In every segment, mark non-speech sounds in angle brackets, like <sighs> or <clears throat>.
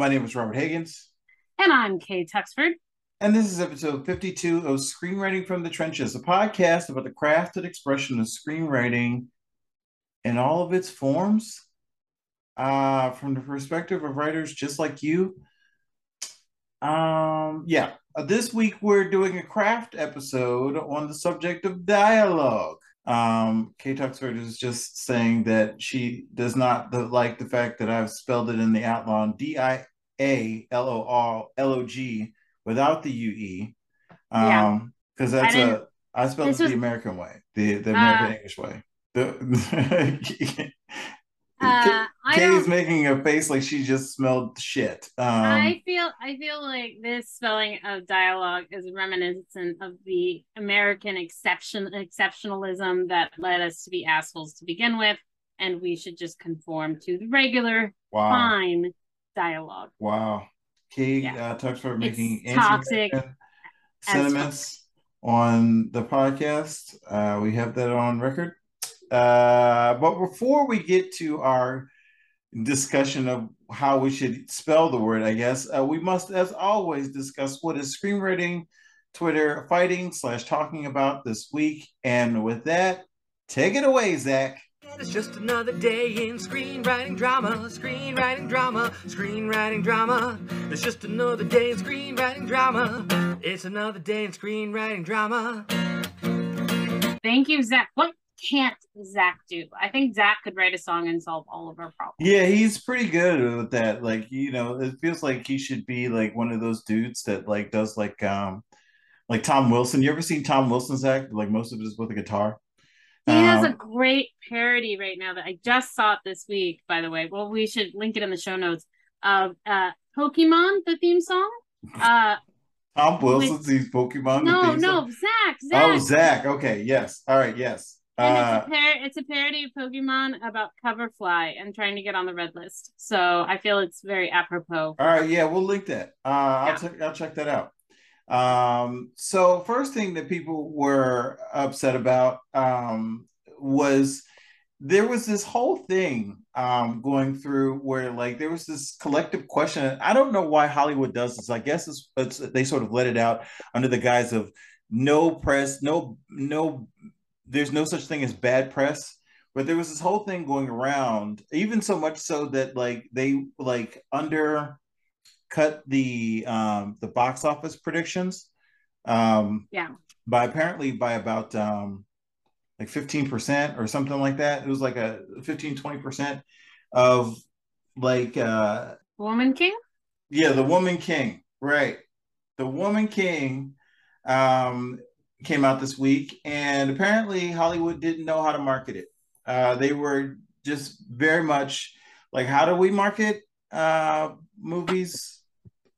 my name is Robert Higgins. And I'm Kay Tuxford. And this is episode 52 of Screenwriting from the Trenches, a podcast about the craft and expression of screenwriting in all of its forms, uh, from the perspective of writers just like you. Um, yeah, uh, this week we're doing a craft episode on the subject of dialogue. Um, Kay Tuxford is just saying that she does not the, like the fact that I've spelled it in the outline D I A L O R L O G without the UE. Um, because that's I a I spelled it was- the American way, the the American Uh, English way. The <laughs> Uh, is making a face like she just smelled shit. Um, I feel. I feel like this spelling of dialogue is reminiscent of the American exception exceptionalism that led us to be assholes to begin with, and we should just conform to the regular, wow, fine dialogue. wow. Kay Yeah. uh, Tuxford making toxic sentiments on the podcast. Uh, we have that on record. Uh, but before we get to our discussion of how we should spell the word, I guess uh, we must, as always, discuss what is screenwriting, Twitter fighting slash talking about this week. And with that, take it away, Zach. It's just another day in screenwriting drama, screenwriting drama, screenwriting drama. It's just another day in screenwriting drama. It's another day in screenwriting drama. Thank you, Zach. What can't Zach do? I think Zach could write a song and solve all of our problems. Yeah, he's pretty good with that. Like, you know, it feels like he should be like one of those dudes that like does like um like Tom Wilson. You ever seen Tom Wilson's act? Like most of it is with a guitar. He has a Um, great parody right now that I just saw it this week, by the way. Well, we should link it in the show notes of uh Pokemon, the theme song. <laughs> Uh Tom Wilson's these Pokemon. no, no, Zach, Zach. Oh, Zach. Okay, yes. All right, yes. And Uh, it's a par- it's a parody of Pokemon about Coverfly and trying to get on the red list. So I feel it's very apropos. all right, yeah, we'll link that. Uh, I'll Yeah. check. I'll check that out. Um, so first thing that people were upset about um, was there was this whole thing um, going through where like there was this collective question. I don't know why Hollywood does this. I guess it's, it's they sort of let it out under the guise of no press, no no. There's no such thing as bad press. But there was this whole thing going around, even so much so that like they like under cut the um the box office predictions um Yeah. by apparently by about um like 15% or something like that it was like a 15 20% of like uh Woman King? yeah the woman king right the woman king um came out this week and apparently hollywood didn't know how to market it uh they were just very much like how do we market uh movies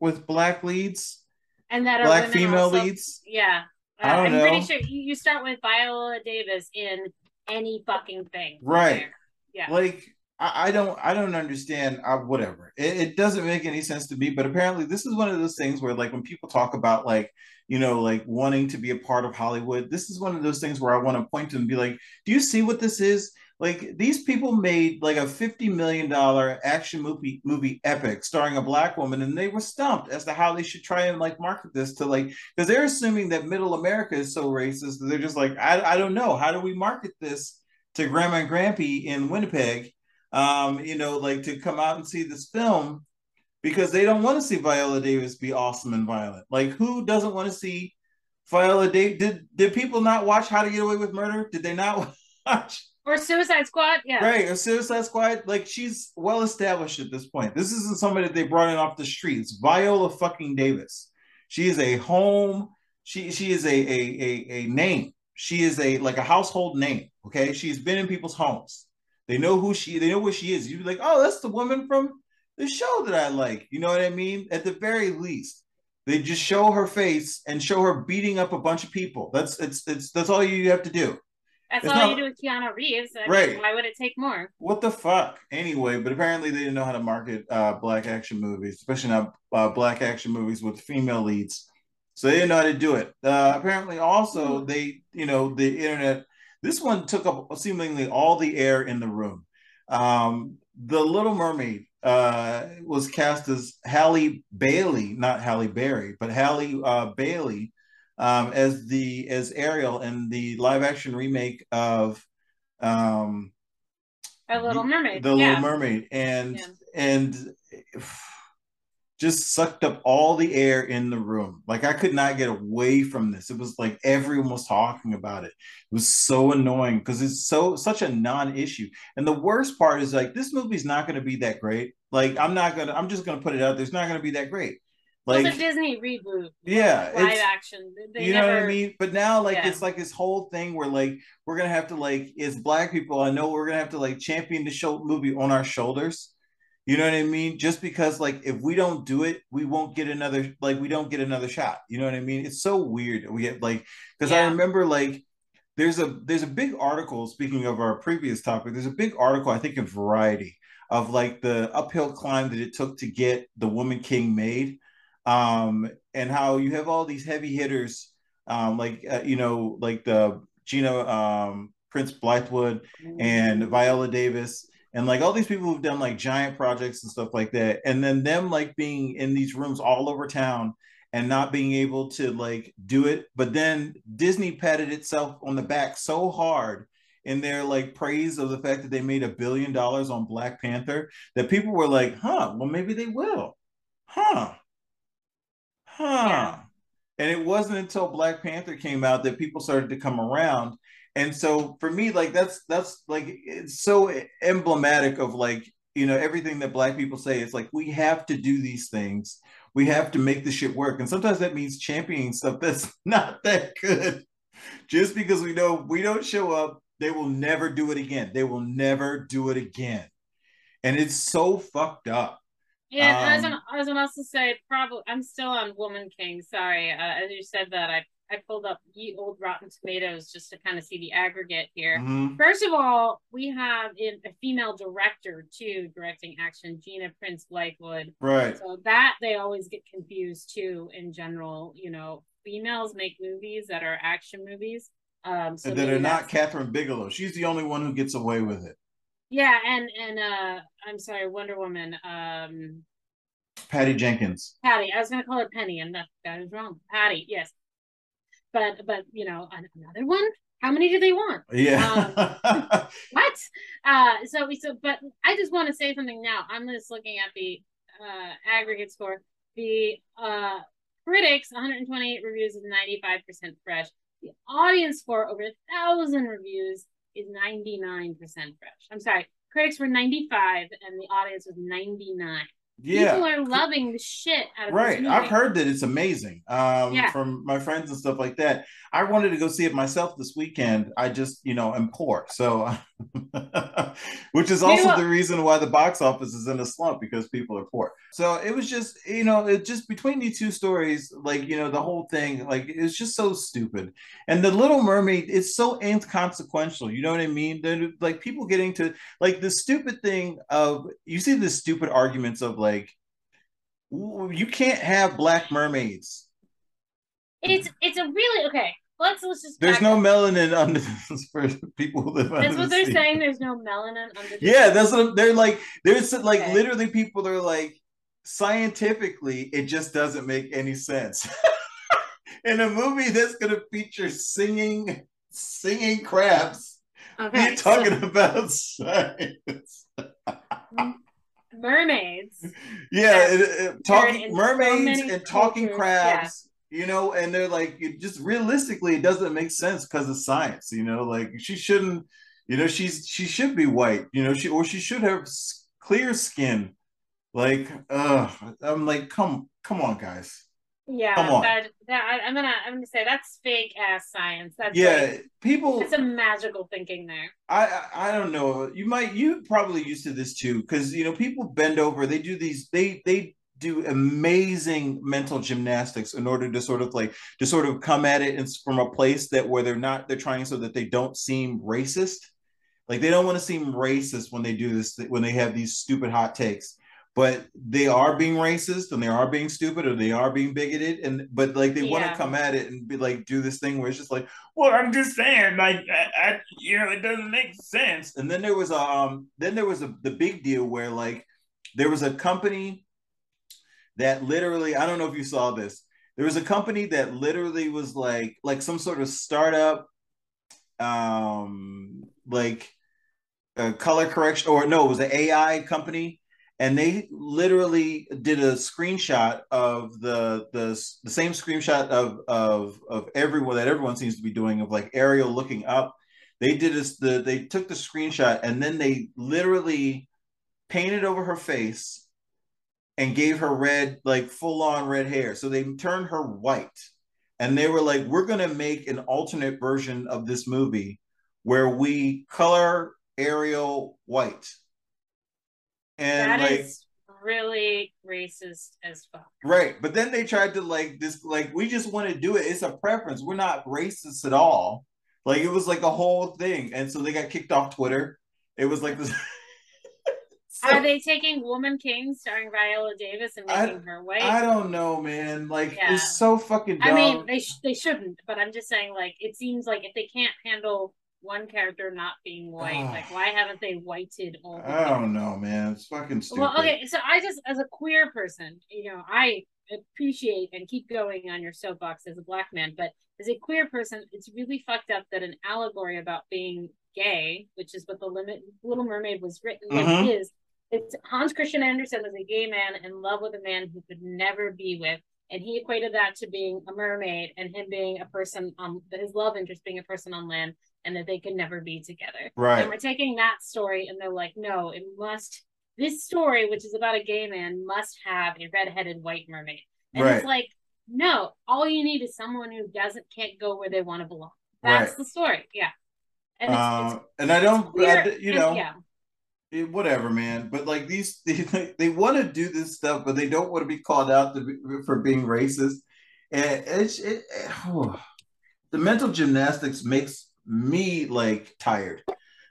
with black leads And that are black female also- leads Yeah. Uh, I know. pretty sure you, start with Viola Davis in any fucking thing. Right. Yeah. like I, I don't I don't understand uh, whatever it, it doesn't make any sense to me but apparently this is one of those things where like when people talk about like you know like wanting to be a part of Hollywood this is one of those things where I want to point to and be like do you see what this is like these people made like a 50 million dollar action movie movie epic starring a black woman and they were stumped as to how they should try and like market this to like because they're assuming that middle America is so racist that they're just like I, I don't know how do we market this to grandma and grampy in Winnipeg, um, you know, like to come out and see this film because they don't want to see Viola Davis be awesome and violent. Like, who doesn't want to see Viola Davis? Did did people not watch How to Get Away with Murder? Did they not <laughs> watch? Or Suicide Squad? Yeah. Right, or Suicide Squad? Like, she's well established at this point. This isn't somebody that they brought in off the streets. Viola fucking Davis. She is a home. She she is a a a, a name. She is a like a household name. Okay, she's been in people's homes. They know who she. They know where she is. You'd be like, oh, that's the woman from the show that I like. You know what I mean? At the very least, they just show her face and show her beating up a bunch of people. That's it's it's that's all you have to do. That's It's all not- you do with Keanu Reeves. I mean, Right. why would it take more? What the fuck? Anyway, but apparently they didn't know how to market uh, black action movies, especially not uh, black action movies with female leads. So they didn't know how to do it. Uh, apparently, also they, you know, the internet. This one took up seemingly all the air in the room. Um, the Little Mermaid uh, was cast as Halle Bailey, not Halle Berry, but Halle uh, Bailey um, as the as Ariel in the live action remake of um, A Little Mermaid. the yeah. Little Mermaid, and Yeah. and just sucked up all the air in the room. Like I could not get away from this. It was like everyone was talking about it. It was so annoying because it's so such a non-issue. And the worst part is like this movie's not going to be that great. Like I'm not gonna. I'm just gonna put it out. there. It's not going to be that great. Like it's a Disney reboot. yeah, Live action. They you know what I mean? But now, like, Yeah. it's like this whole thing where, like, we're gonna have to, like, as black people, I know we're gonna have to, like, champion the show movie on our shoulders. You know what I mean? Just because, like, if we don't do it, we won't get another, like, we don't get another shot. You know what I mean? It's so weird. We get like, because I remember, like, there's a there's a big article. Speaking of our previous topic, there's a big article I think in Variety of like the uphill climb that it took to get the Woman King made um, and how you have all these heavy hitters, um, like uh, you know, like the Gina um, Prince Bythewood and Viola Davis, and like all these people who've done like giant projects and stuff like that, and then them like being in these rooms all over town and not being able to like do it, but then Disney patted itself on the back so hard in their like praise of the fact that they made a billion dollars on Black Panther that people were like, huh, well maybe they will. Huh. Huh. Yeah. And it wasn't until Black Panther came out that people started to come around. And so for me, like that's that's like it's so emblematic of like, you know, everything that black people say. It's like we have to do these things. We have to make the shit work. And sometimes that means championing stuff that's <laughs> not that good. Just because we know we don't show up, they will never do it again. They will never do it again. And it's so fucked up. Yeah, I was Um, gonna, I was gonna also say probably I'm still on Woman King. Sorry, uh, as you said that I I pulled up Ye Old Rotten Tomatoes just to kind of see the aggregate here. Mhm. First of all, we have a, a female director too directing action, Gina Prince Bythewood. Right. So that they always get confused too. In general, you know, females make movies that are action movies. Um, so and that are not Kathryn Bigelow. She's the only one who gets away with it. Yeah, and and uh, I'm sorry, Wonder Woman. Um, Patty Jenkins. Patty. I was gonna call her Penny, and that that is wrong. Patty, yes. But but you know an- another one. How many do they want? Yeah. <laughs> What? Uh, so we so but I just want to say something now. I'm just looking at the uh aggregate score. The uh critics 128 reviews is 95% fresh. The audience score over a thousand reviews is 99% fresh. I'm sorry, critics were 95 and the audience was 99. yeah. People are loving the shit out of this Right. I've heard that it's amazing um, Yeah. from my friends and stuff like that. I wanted to go see it myself this weekend. I just, you know, am poor. So, <laughs> <laughs> which is also the reason why the box office is in a slump because people are poor. So it was just, you know, it just between these two stories, like, you know, the whole thing, like, it's just so stupid. And the Little Mermaid, it's so inconsequential. You know what I mean? They're, like, people getting to, like, the stupid thing of, you see the stupid arguments of, like, you can't have black mermaids. It's it's a really okay. Let's let's just. There's no up. melanin under for people who live That's the what they're sea. saying. There's no melanin under. the Yeah, sea. that's what they're like. There's like Okay. literally people that are like scientifically, it just doesn't make any sense. <laughs> In a movie that's gonna feature singing singing crabs, Okay. you're so talking about <laughs> science. mermaids. Yeah, it- it- talking in so mermaids and talking cultures, crabs, you know, and they're like, it just realistically, it doesn't make sense because of science, you know, like she shouldn't, you know, she's she should be white, you know, she or she should have clear skin. Like, uh, I'm like, come, come on, guys. Yeah, Come on. that, that I'm gonna I'm gonna say that's fake ass science. That's yeah, like, people. it's a magical thinking there. I I I don't know. You might you probably used to this too because you know people bend over. They do these. They they do amazing mental gymnastics in order to sort of like to sort of come at it from a place that where they're not. They're trying so that they don't seem racist. Like they don't want to seem racist when they do this when they have these stupid hot takes. but they are being racist and they are being stupid or they are being bigoted and but like they want to come at it and be like do this thing where it's just like well i'm just saying like I, I, you know it doesn't make sense and then there was a um then there was a the big deal where like there was a company that literally i don't know if you saw this there was a company that literally was like like some sort of startup um like a color correction or no it was an ai company and they literally did a screenshot of the the, the same screenshot of of of everyone that everyone seems to be doing of like ariel looking up. They did this the they took the screenshot and then they literally painted over her face and gave her red like full on red hair. So they turned her white. And they were like we're going to make an alternate version of this movie where we color ariel white. And That like is really racist as fuck. right. But then they tried to like this like we just want to do it. It's a preference. We're not racist at all. Like it was like a whole thing. And so they got kicked off twitter. It was like this Are <laughs> they taking Woman King starring Viola Davis and I- making her white? I don't know, man. Like Yeah. it's so fucking dumb. I mean, they sh- they shouldn't, but I'm just saying, like, it seems like if they can't handle one character not being white, Ah. like, why haven't they whited all the I don't know, man. It's fucking stupid. Well, okay, so I just, as a queer person, you know, I appreciate and keep going on your soapbox as a black man, but as a queer person, it's really fucked up that an allegory about being gay, which is what the limit Little Mermaid was written Mhm. with, is it's Hans Christian Andersen was a gay man in love with a man who could never be with. And he equated that to being a mermaid and him being a person on his love interest being a person on land and that they could never be together. right. And we're taking that story and they're like, no, it must this story, which is about a gay man, must have a redheaded white mermaid. And Right. it's like, no, all you need is someone who doesn't can't go where they want to belong. That's Right. the story. Yeah. And it's, Uh, it's and I don't, I you and- know, yeah. Eh, whatever, man. But like these, <laughs> they, they want to do this stuff, but they don't want to be called out to be, for being racist. And it's it, oh, <sighs> the mental gymnastics makes me like tired.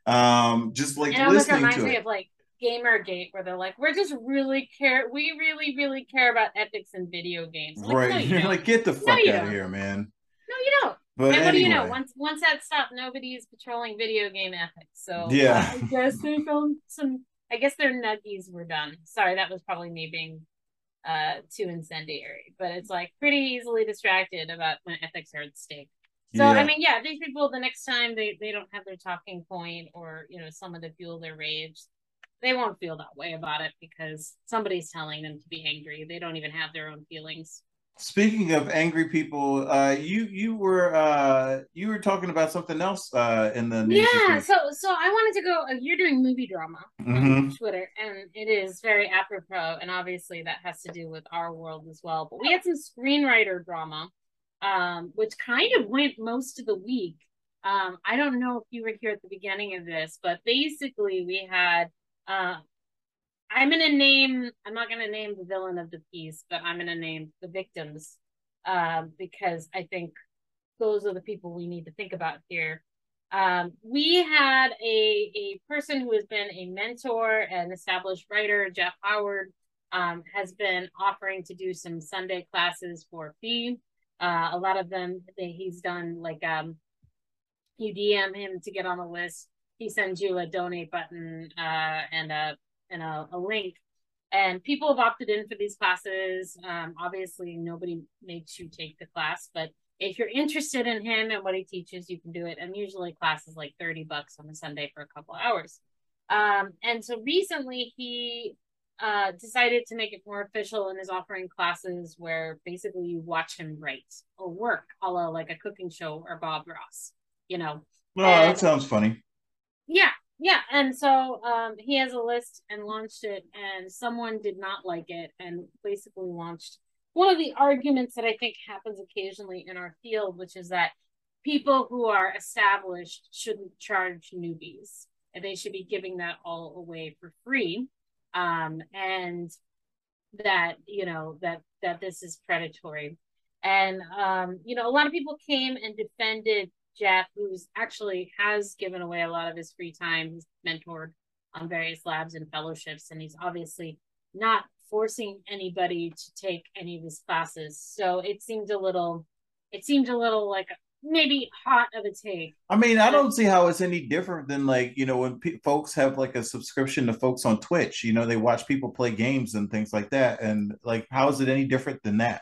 Um, just like It listening reminds to me it. of like Gamergate, where they're like, we're just really care, we really, really care about ethics in video games. Like, right. No, you You're don't. like, get the fuck you out of here, man. no, you don't. But and what do you know? Once once that stopped, nobody is patrolling video game ethics. So Yeah. I guess they found some. I guess their nuggies were done. Sorry, that was probably me being uh too incendiary, but it's like pretty easily distracted about when ethics are at stake. So Yeah. I mean, yeah, these people the next time they they don't have their talking point or you know someone to fuel their rage, they won't feel that way about it because somebody's telling them to be angry. They don't even have their own feelings. Speaking of angry people, uh, you you were uh, you were talking about something else uh, in the news. Yeah, so so I wanted to go. uh, You're doing movie drama hmm on Twitter, and it is very apropos, and obviously that has to do with our world as well. But we had some screenwriter drama, um, which kind of went most of the week. Um, I don't know if you were here at the beginning of this, but basically we had. Uh, I'm gonna name. I'm not gonna name the villain of the piece, but I'm gonna name the victims, um, because I think those are the people we need to think about here. Um, we had a, a person who has been a mentor and established writer, Jeff Howard, um, has been offering to do some Sunday classes for fee. Uh, a lot of them they, he's done like um, you DM him to get on a list. He sends you a donate button uh, and a and a, a link. And people have opted in for these classes. Um, obviously, nobody makes you take the class, but if you're interested in him and what he teaches, you can do it. And usually class is like 30 bucks on a Sunday for a couple hours. Um, and so recently he uh, decided to make it more official and is offering classes where basically you watch him write or work, a la like a cooking show or Bob Ross, you know. Oh, that sounds funny. Yeah, yeah. And so um, he has a list and launched it, and someone did not like it and basically launched one of the arguments that I think happens occasionally in our field, which is that people who are established shouldn't charge newbies and they should be giving that all away for free. Um, and that, you know, that that this is predatory. And um, you know, a lot of people came and defended Jeff, who's actually has given away a lot of his free time. He's mentored on various labs and fellowships, and he's obviously not forcing anybody to take any of his classes. So it seemed a little, it seemed a little like maybe hot of a take. I mean, I don't see how it's any different than like you know when pe- folks have like a subscription to folks on Twitch. You know, they watch people play games and things like that, and like how is it any different than that?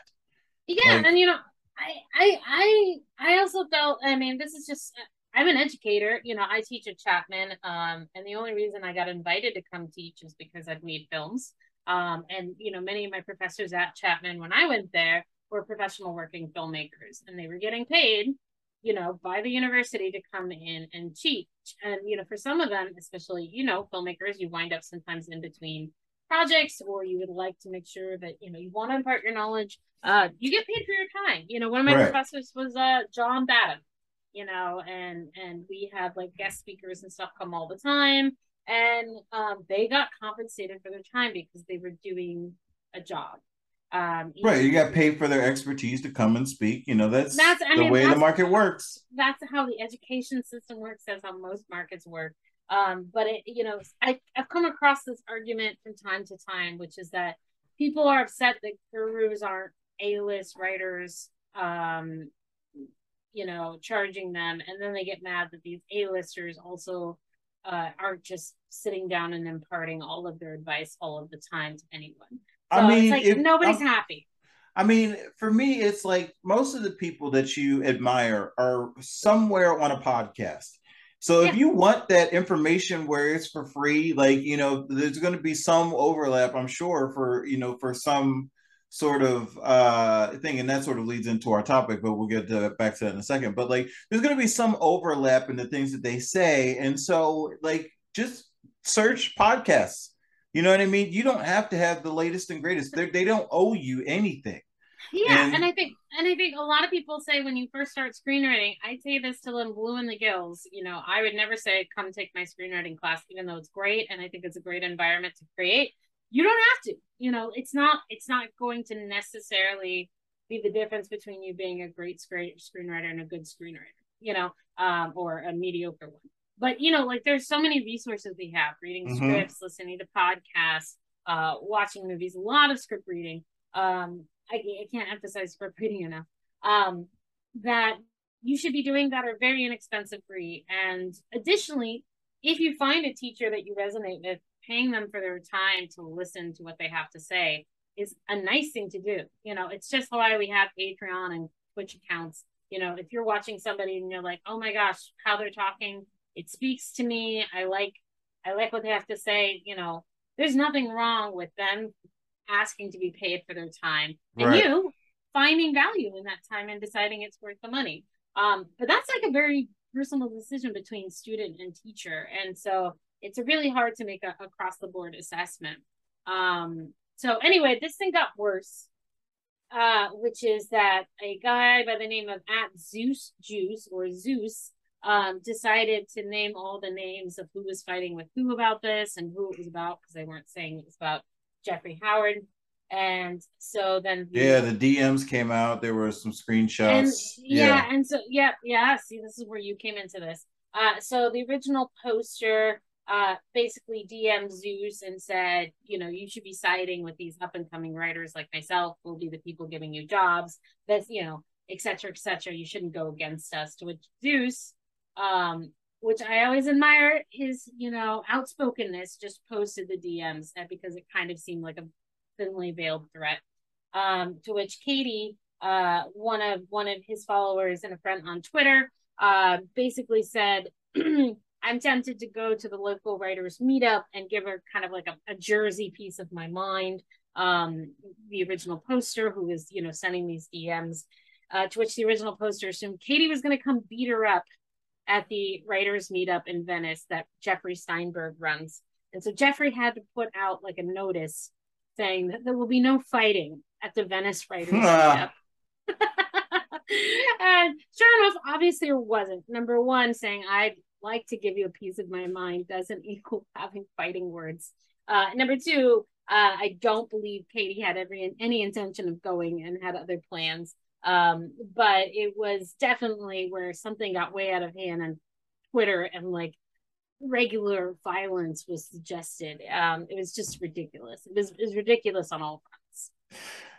Yeah, like, and you know, I I I I also felt. I mean, this is just. I'm an educator, you know, I teach at Chapman. Um, and the only reason I got invited to come teach is because I've made films. Um, and you know, many of my professors at Chapman when I went there were professional working filmmakers and they were getting paid you know, by the university to come in and teach. And, you know, for some of them, especially, you know, filmmakers, you wind up sometimes in between projects or you would like to make sure that, you know, you want to impart your knowledge. Uh, you get paid for your time. You know, one of my right. professors was uh John Badham, you know, and and we had like guest speakers and stuff come all the time. And um, they got compensated for their time because they were doing a job. Um, right, you got paid for their expertise to come and speak. You know, that's, that's the mean, way that's, the market works. That's how the education system works. That's how most markets work. Um, but it, you know, I, I've come across this argument from time to time, which is that people are upset that gurus aren't A-list writers, um, you know, charging them, and then they get mad that these A-listers also uh, are just sitting down and imparting all of their advice all of the time to anyone. So I mean, like if, nobody's I'm, happy. I mean, for me, it's like most of the people that you admire are somewhere on a podcast. So if you want that information where it's for free, like you know, there's going to be some overlap, I'm sure, for you know, for some sort of uh thing and that sort of leads into our topic but we'll get to, back to that in a second but like there's going to be some overlap in the things that they say and so like just search podcasts you know what I mean? You don't have to have the latest and greatest. They're, they do not owe you anything. Yeah, and, and, I think and I think a lot of people say when you first start screenwriting, I say this to them blue in the gills. You know, I would never say come take my screenwriting class, even though it's great and I think it's a great environment to create. You don't have to. You know, it's not it's not going to necessarily be the difference between you being a great screenwriter and a good screenwriter. You know, um, or a mediocre one but you know like there's so many resources we have reading mm-hmm. scripts listening to podcasts uh watching movies a lot of script reading um I, I can't emphasize script reading enough um that you should be doing that are very inexpensive free and additionally if you find a teacher that you resonate with paying them for their time to listen to what they have to say is a nice thing to do you know it's just why we have patreon and twitch accounts you know if you're watching somebody and you're like oh my gosh how they're talking it speaks to me. I like I like what they have to say. You know, there's nothing wrong with them asking to be paid for their time and right. you finding value in that time and deciding it's worth the money. Um, but that's like a very personal decision between student and teacher. And so it's really hard to make a across the board assessment. Um, so anyway, this thing got worse, uh, which is that a guy by the name of at Zeus Juice or Zeus um, decided to name all the names of who was fighting with who about this and who it was about because they weren't saying it was about Jeffrey Howard. And so then yeah, the DMs came out. There were some screenshots. And, yeah, yeah, and so yeah, yeah. See, this is where you came into this. Uh, so the original poster uh basically DM Zeus and said, you know, you should be siding with these up and coming writers like myself. We'll be the people giving you jobs. That's you know, etc. etc. You shouldn't go against us. To which Zeus um, which I always admire his, you know, outspokenness, just posted the DMs because it kind of seemed like a thinly veiled threat. Um, to which Katie, uh, one of one of his followers and a friend on Twitter, uh, basically said, <clears throat> I'm tempted to go to the local writers meetup and give her kind of like a, a jersey piece of my mind. Um, the original poster who was, you know, sending these DMs, uh, to which the original poster assumed Katie was going to come beat her up at the writers meetup in Venice that Jeffrey Steinberg runs. And so Jeffrey had to put out like a notice saying that there will be no fighting at the Venice writers <laughs> meetup. <laughs> and sure enough, obviously there wasn't. Number one, saying I'd like to give you a piece of my mind doesn't <laughs> equal having fighting words. Uh, number two, uh, I don't believe Katie had every any intention of going and had other plans. Um, but it was definitely where something got way out of hand on Twitter and like regular violence was suggested. Um, it was just ridiculous. It was, it was ridiculous on all fronts.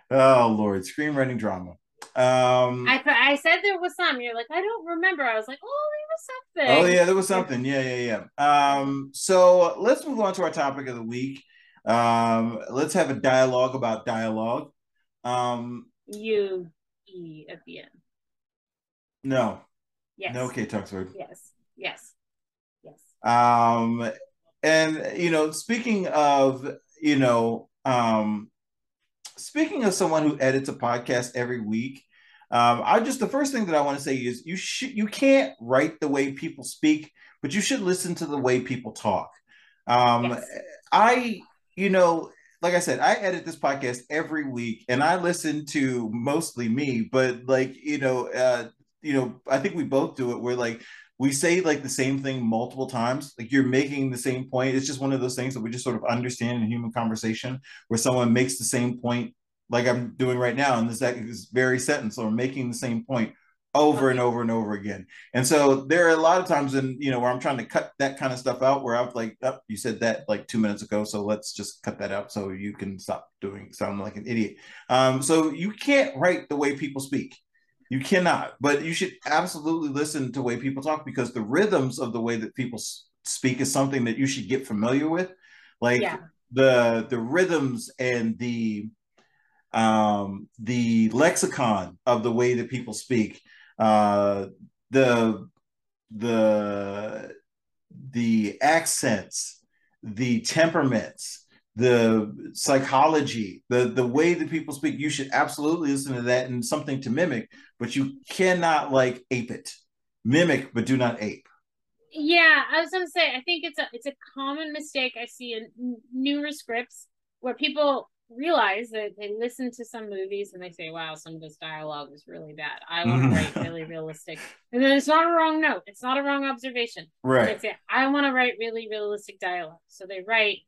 Oh Lord, screenwriting drama. Um, I I said there was some. You're like, I don't remember. I was like, oh, there was something. Oh yeah, there was something. Yeah, yeah, yeah. Um, so let's move on to our topic of the week. Um, let's have a dialogue about dialogue. Um, you e at the end. No. Yes. No, Kay Tuxford. Yes. Yes. Yes. Um, and you know, speaking of, you know, um, speaking of someone who edits a podcast every week, um, I just the first thing that I want to say is you should you can't write the way people speak, but you should listen to the way people talk. Um, yes. I, you know, like I said, I edit this podcast every week, and I listen to mostly me, but like you know, uh, you know, I think we both do it. We're like we say like the same thing multiple times like you're making the same point. It's just one of those things that we just sort of understand in human conversation where someone makes the same point like i'm doing right now in this, very sentence or making the same point over and over and over again. And so there are a lot of times in you know where i'm trying to cut that kind of stuff out where i'm like oh, you said that like two minutes ago so let's just cut that out so you can stop doing sound like an idiot. Um, so you can't write the way people speak you cannot, but you should absolutely listen to the way people talk because the rhythms of the way that people speak is something that you should get familiar with. Like yeah. the the rhythms and the um the lexicon of the way that people speak. Uh the the the accents, the temperaments, the psychology, the the way that people speak, you should absolutely listen to that and something to mimic, but you cannot like ape it. Mimic, but do not ape. Yeah, I was gonna say, I think it's a it's a common mistake I see in newer scripts where people realize that they listen to some movies and they say, "Wow, some of this dialogue is really bad. I <laughs> want to write really realistic." And then it's not a wrong note. It's not a wrong observation. Right. They say, "I want to write really realistic dialogue," so they write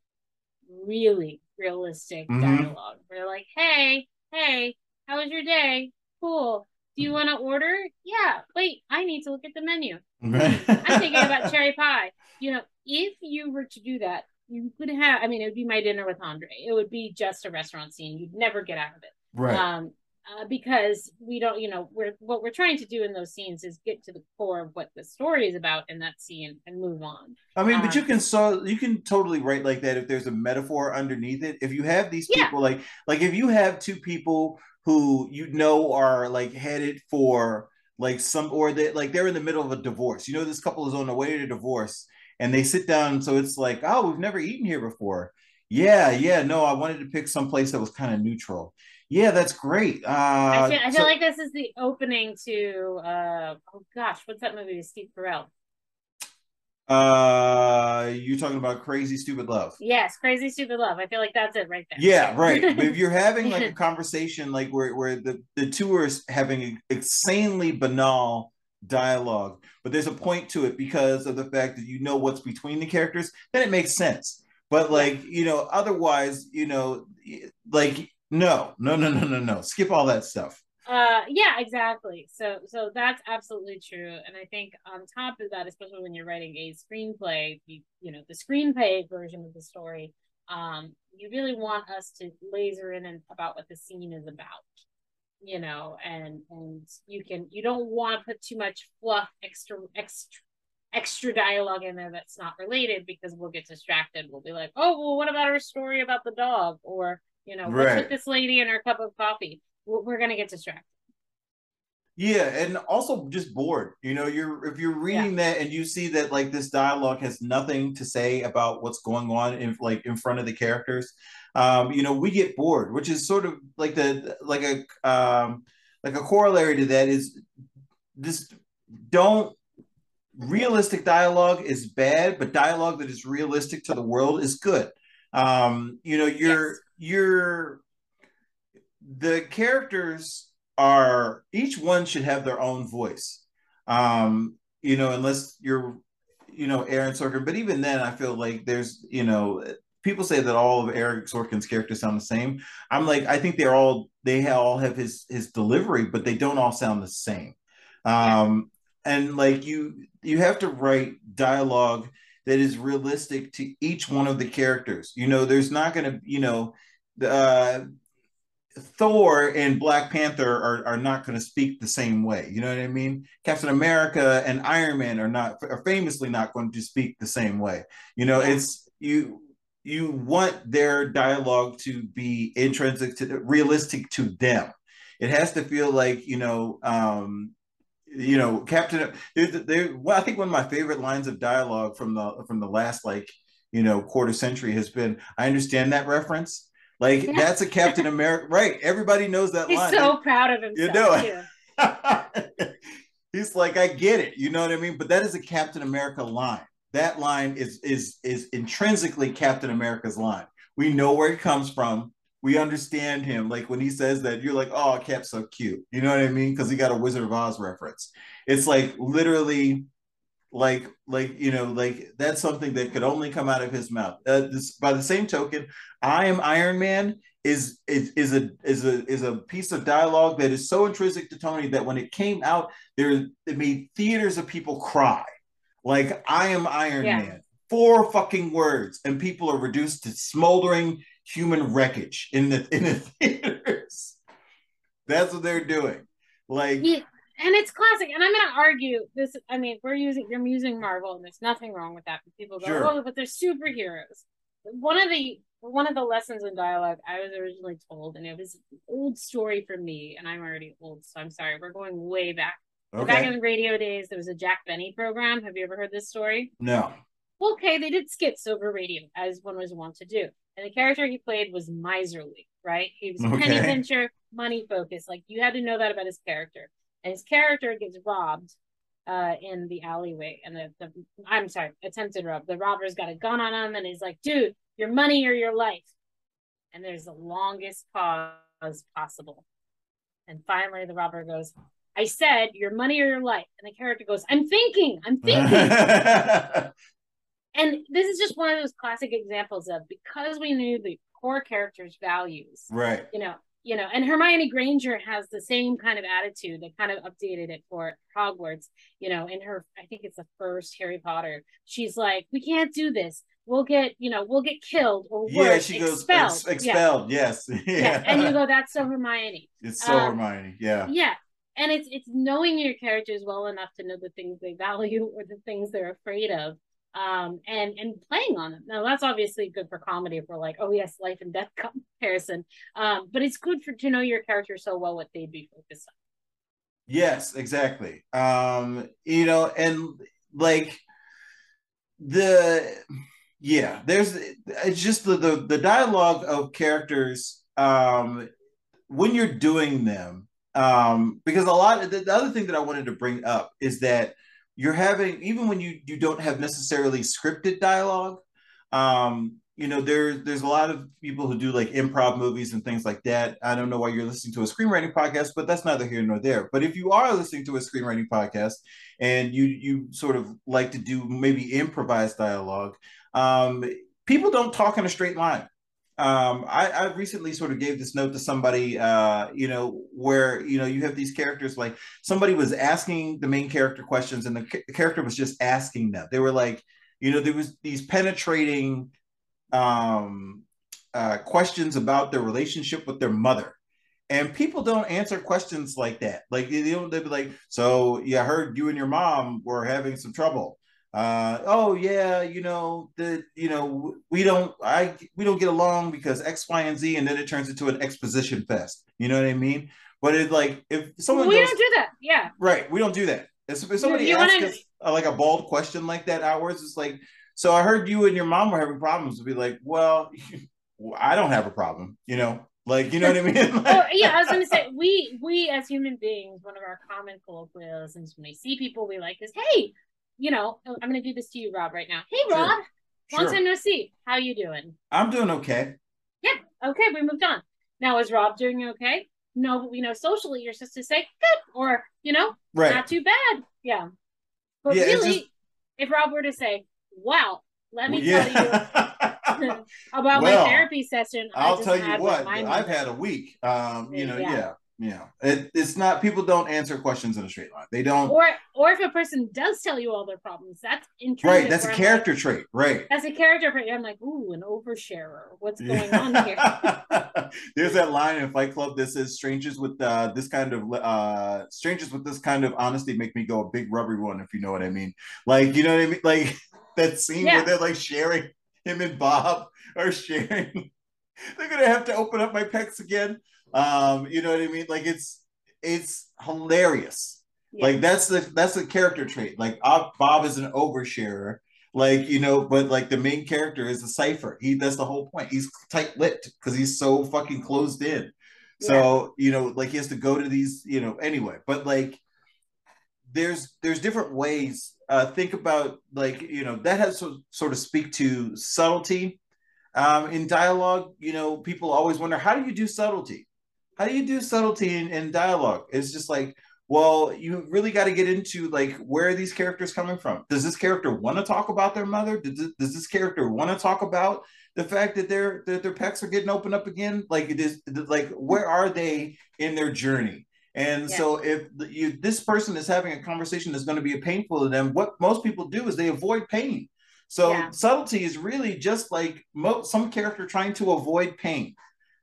really realistic mm-hmm. dialogue. They're like, hey, hey, how was your day? Cool. Do you want to order? Yeah. Wait, I need to look at the menu. I'm thinking about <laughs> cherry pie. You know, if you were to do that, you could have, I mean, it would be my dinner with Andre. It would be just a restaurant scene. You'd never get out of it. Right. Um, uh, because we don't, you know, we're what we're trying to do in those scenes is get to the core of what the story is about in that scene and move on. I mean, um, but you um, can so you can totally write like that if there's a metaphor underneath it. If you have these people yeah. like like if you have two people who you know are like headed for like some or they like they're in the middle of a divorce. You know, this couple is on the way to divorce and they sit down. So it's like, oh, we've never eaten here before. Yeah, yeah, no, I wanted to pick some place that was kind of neutral yeah, that's great. Uh, I feel, I feel so, like this is the opening to uh, oh gosh, what's that movie with Steve Carell? Uh, you're talking about Crazy Stupid Love. Yes, Crazy Stupid Love. I feel like that's it right there. Yeah, right. <laughs> but if you're having like a <laughs> conversation like where where the the two are having insanely banal dialogue, but there's a point to it because of the fact that you know what's between the characters, then it makes sense. But like you know, otherwise, you know, like no, no, no, no, no, no. Skip all that stuff. Uh, yeah, exactly. So, so that's absolutely true. And I think on top of that, especially when you're writing a screenplay, you, you know, the screenplay version of the story, um, you really want us to laser in and about what the scene is about you know and and you can you don't want to put too much fluff extra extra extra dialogue in there that's not related because we'll get distracted we'll be like oh well what about our story about the dog or you know, right. what's with this lady and her cup of coffee? We're, we're gonna get distracted. Yeah, and also just bored. You know, you're if you're reading yeah. that and you see that like this dialogue has nothing to say about what's going on in like in front of the characters, um, you know, we get bored, which is sort of like the like a um like a corollary to that is this don't realistic dialogue is bad, but dialogue that is realistic to the world is good. Um, you know, you're yes you're the characters are each one should have their own voice. Um, you know, unless you're, you know, Aaron Sorkin. But even then, I feel like there's, you know, people say that all of Aaron Sorkin's characters sound the same. I'm like, I think they're all they all have his his delivery, but they don't all sound the same. Um, and like you you have to write dialogue that is realistic to each one of the characters. You know, there's not going to, you know, uh, Thor and Black Panther are, are not going to speak the same way. You know what I mean? Captain America and Iron Man are not are famously not going to speak the same way. You know, it's you you want their dialogue to be intrinsic to realistic to them. It has to feel like you know, um, you know, Captain. There, there. Well, I think one of my favorite lines of dialogue from the from the last like you know quarter century has been, "I understand that reference." Like yeah. that's a Captain America, right? Everybody knows that He's line. He's so proud of himself. You know, it. <laughs> he's like, I get it. You know what I mean? But that is a Captain America line. That line is is is intrinsically Captain America's line. We know where it comes from. We understand him. Like when he says that, you're like, oh, Cap's so cute. You know what I mean? Because he got a Wizard of Oz reference. It's like literally like like you know like that's something that could only come out of his mouth. Uh, this, by the same token i am iron man is, is is a is a is a piece of dialogue that is so intrinsic to tony that when it came out there it made theaters of people cry. Like i am iron yeah. man four fucking words and people are reduced to smoldering human wreckage in the in the <laughs> theaters. That's what they're doing. Like yeah and it's classic. And I'm going to argue this. I mean, we're using you're using Marvel, and there's nothing wrong with that. But People go, sure. "Oh, but they're superheroes." One of the one of the lessons in dialogue I was originally told, and it was an old story for me, and I'm already old, so I'm sorry. We're going way back. Okay. Back in the radio days, there was a Jack Benny program. Have you ever heard this story? No. Okay, they did skits over radio, as one was wont to do. And the character he played was miserly, right? He was okay. penny pincher, money focused. Like you had to know that about his character and his character gets robbed uh, in the alleyway. And the, the I'm sorry, attempted rob. The robber's got a gun on him, and he's like, "Dude, your money or your life." And there's the longest pause possible. And finally, the robber goes, "I said your money or your life." And the character goes, "I'm thinking. I'm thinking." <laughs> and this is just one of those classic examples of because we knew the core character's values. Right. You know, you know, and Hermione Granger has the same kind of attitude. They kind of updated it for Hogwarts, you know, in her, I think it's the first Harry Potter. She's like, we can't do this. We'll get, you know, we'll get killed or yeah, worse, she goes expelled. Ex- expelled. Yeah. Yes. <laughs> yeah. yeah. And you go, that's so Hermione. It's so um, Hermione. Yeah. Yeah. And it's it's knowing your characters well enough to know the things they value or the things they're afraid of um, and and playing on them. Now that's obviously good for comedy if we're like, oh yes, life and death <laughs> comparison. Um, but it's good for to know your character so well what they'd be focused on. Yes, exactly. Um, you know, and like the yeah, there's it's just the the, the dialogue of characters um when you're doing them um because a lot the, the other thing that I wanted to bring up is that you're having even when you you don't have necessarily scripted dialogue um you know there's there's a lot of people who do like improv movies and things like that. I don't know why you're listening to a screenwriting podcast but that's neither here nor there. But if you are listening to a screenwriting podcast and you you sort of like to do maybe improvised dialogue um people don't talk in a straight line um, I, I, recently sort of gave this note to somebody, uh, you know, where you know you have these characters like somebody was asking the main character questions, and the, the character was just asking them. They were like, you know, there was these penetrating um, uh, questions about their relationship with their mother, and people don't answer questions like that. Like they don't, they'd be like, "So yeah, I heard you and your mom were having some trouble." Uh, oh yeah, you know the you know we don't I we don't get along because X, Y, and Z, and then it turns into an exposition fest. You know what I mean? But it's like if someone we goes, don't do that, yeah, right. We don't do that. If, if somebody you asks wanna... us uh, like a bald question like that outwards, it's like, so I heard you and your mom were having problems. To be like, <laughs> well, I don't have a problem. You know, like you know what I mean? <laughs> <laughs> like, oh, yeah, I was gonna say we we as human beings, one of our common colloquialisms when we see people, we like is, hey, you know, I'm going to do this to you, Rob, right now. Hey, Rob, sure. long sure. time no see. How you doing? I'm doing okay. Yeah. Okay, we moved on. Now, is Rob doing okay? No, but we know socially you're supposed to say good or you know, right. not too bad. Yeah. But yeah, really, just... if Rob were to say, "Wow, let me yeah. tell you <laughs> about well, yeah. tell you about well, my therapy session," I'll tell you what, I've had a week. You know, yeah. yeah. yeah, it, it's not. People don't answer questions in a straight line. They don't. Or or if a person does tell you all their problems, that's right. That's a character like, trait, right? That's a character trait. I'm like, ooh, an oversharer. What's going on here? <laughs> There's that line in Fight Club that says, "Strangers with uh, this kind of uh, strangers with this kind of honesty make me go a big rubbery one." If you know what I mean, like you know what I mean, like <laughs> that scene yeah. where they're like sharing him and Bob are sharing. <laughs> they're gonna have to open up my pecs again. Um, you know what I mean? Like it's it's hilarious. Yeah. Like that's the that's the character trait. Like Bob is an oversharer. Like you know, but like the main character is a cipher. He that's the whole point. He's tight lipped because he's so fucking closed in. Yeah. So you know, like he has to go to these. You know, anyway. But like, there's there's different ways. Uh, think about like you know that has to sort of speak to subtlety um, in dialogue. You know, people always wonder how do you do subtlety how do you do subtlety in, in dialogue? It's just like, well, you really got to get into like where are these characters coming from? Does this character want to talk about their mother? Does this, does this character want to talk about the fact that their that their pecs are getting opened up again? Like it is like where are they in their journey? And yeah. so if you this person is having a conversation that's going to be painful to them, what most people do is they avoid pain. So yeah. subtlety is really just like mo- some character trying to avoid pain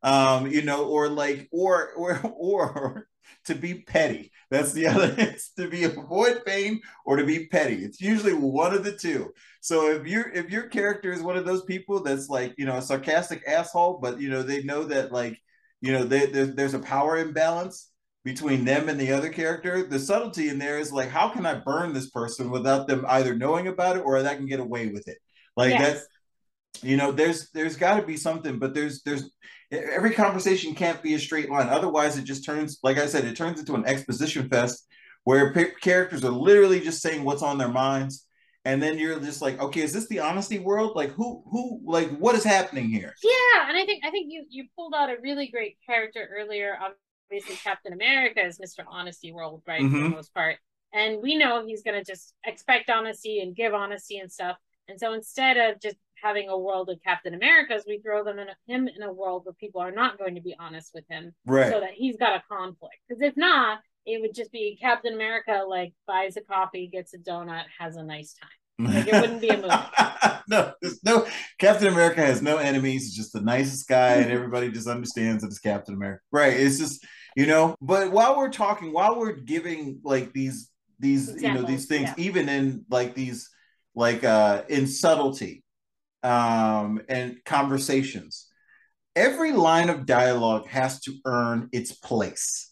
um, you know, or like, or or or <laughs> to be petty. That's the other. <laughs> It's to be avoid pain or to be petty. It's usually one of the two. So if your if your character is one of those people that's like you know a sarcastic asshole, but you know they know that like you know they, there's there's a power imbalance between them and the other character. The subtlety in there is like, how can I burn this person without them either knowing about it or that can get away with it? Like yes. that you know there's there's got to be something but there's there's every conversation can't be a straight line. Otherwise it just turns like i said it turns into an exposition fest where p- characters are literally just saying what's on their minds. And then you're just like okay is this the honesty world? Like who who like what is happening here? Yeah and i think i think you you pulled out a really great character earlier obviously captain america is mr honesty world right mm-hmm. for the most part. And we know he's going to just expect honesty and give honesty and stuff. And so instead of just having a world of Captain Americas, we throw them in a, him in a world where people are not going to be honest with him, right? So that he's got a conflict. Because if not, it would just be Captain America like buys a coffee, gets a donut, has a nice time. Like it wouldn't be a movie. <laughs> no, no Captain America has no enemies. He's just the nicest guy, and everybody just understands that it's Captain America. Right? It's just you know. But while we're talking, while we're giving like these these Examples, you know these things, yeah. even in like these like uh in subtlety um, and conversations. Every line of dialogue has to earn its place.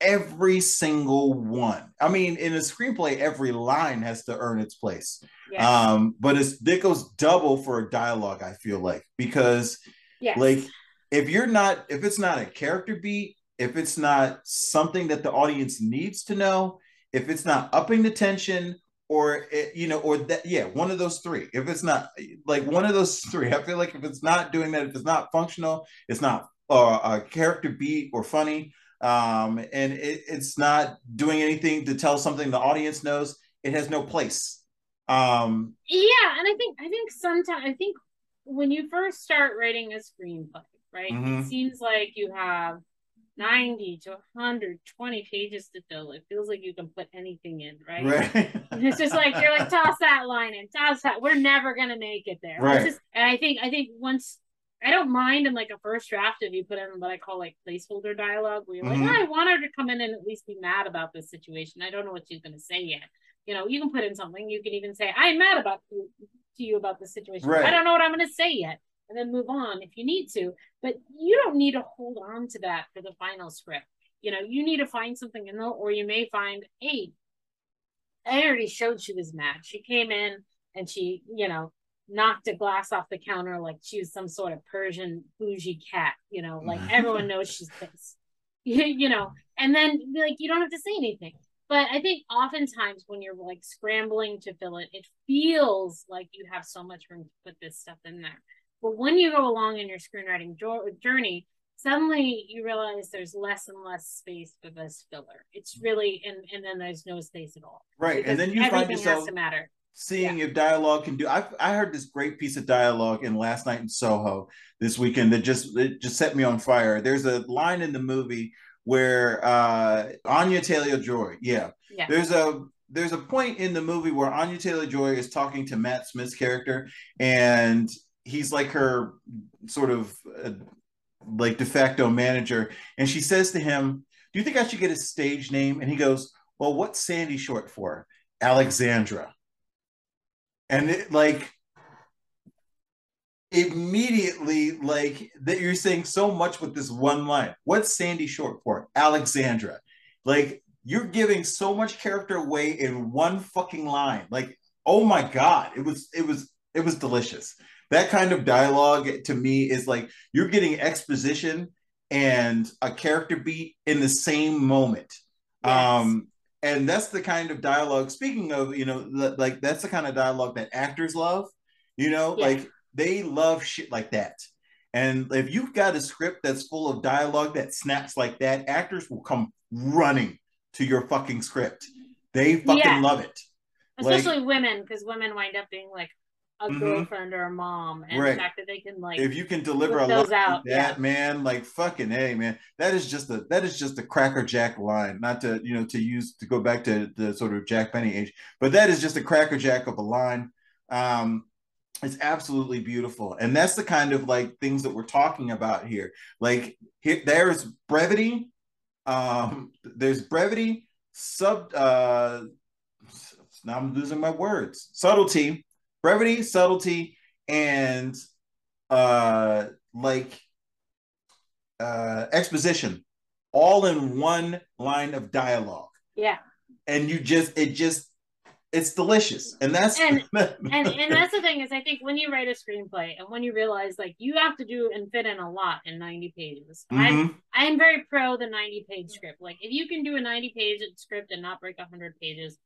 Every single one. I mean, in a screenplay, every line has to earn its place. Yes. Um, but it's it goes double for a dialogue, I feel like, because yes. like if you're not, if it's not a character beat, if it's not something that the audience needs to know, if it's not upping the tension or it, you know, or that, yeah, one of those three. If it's not like one of those three, I feel like if it's not doing that, if it's not functional, it's not uh, a character beat or funny, um, and it, it's not doing anything to tell something the audience knows, it has no place. Um, yeah, and I think I think sometimes I think when you first start writing a screenplay, right, mm-hmm. it seems like you have 90 to 120 pages to fill. It feels like you can put anything in, right? Right. <laughs> it's just like you're like toss that line in, toss that. We're never gonna make it there. Right. Just, and I think I think once I don't mind in like a first draft if you put in what I call like placeholder dialogue, where you're mm-hmm. like, oh, I want her to come in and at least be mad about this situation. I don't know what she's gonna say yet. You know, you can put in something. You can even say, I'm mad about you to you about this situation. Right. I don't know what I'm gonna say yet and then move on if you need to. But you don't need to hold on to that for the final script. You know, you need to find something in there, or you may find, hey, I already showed she was mad. She came in and she, you know, knocked a glass off the counter like she was some sort of Persian bougie cat, you know, like <laughs> everyone knows she's pissed. <laughs> you know, and then like you don't have to say anything. But I think oftentimes when you're like scrambling to fill it, it feels like you have so much room to put this stuff in there. But when you go along in your screenwriting journey, suddenly you realize there's less and less space for this filler. It's really and and then there's no space at all. Right, and then you find yourself to matter. Seeing yeah. if dialogue can do. I I heard this great piece of dialogue in last night in Soho this weekend that just it just set me on fire. There's a line in the movie where uh Anya Taylor Joy, yeah. Yeah. There's a there's a point in the movie where Anya Taylor Joy is talking to Matt Smith's character, and he's like her sort of uh, like de facto manager, and she says to him, "Do you think I should get a stage name?" And he goes, "Well, what's Sandy short for? Alexandra." And it, like immediately, like that you're saying so much with this one line. What's Sandy short for? Alexandra. Like you're giving so much character away in one fucking line. Like, oh my god, it was it was it was delicious. That kind of dialogue to me is like you're getting exposition and a character beat in the same moment. Yes. Um and that's the kind of dialogue speaking of, you know, like that's the kind of dialogue that actors love, you know, Yeah. like they love shit like that. And if you've got a script that's full of dialogue that snaps like that, actors will come running to your fucking script. They fucking Yeah. love it. Like- especially women because women wind up being like a Mhm. girlfriend or a mom and Right. the fact that they can like if you can deliver a those out, that, yeah. man, like fucking hey, man, that is just a that is just a crackerjack line. Not to you know to use to go back to the sort of Jack Benny age, but that is just a crackerjack of a line. Um, it's absolutely beautiful, and that's the kind of like things that we're talking about here. Like here, there's brevity. Um, there's brevity. Sub. Uh, now I'm losing my words. Subtlety, brevity, subtlety, and uh like uh exposition all in one line of dialogue. Yeah. And you just it just it's delicious. And that's And- <laughs> and and that's the thing is i think when you write a screenplay and when you realize like you have to do and fit in a lot in 90 pages. I'm Mhm. i'm very pro the 90 page script. Like if you can do a 90 page script and not break 100 pages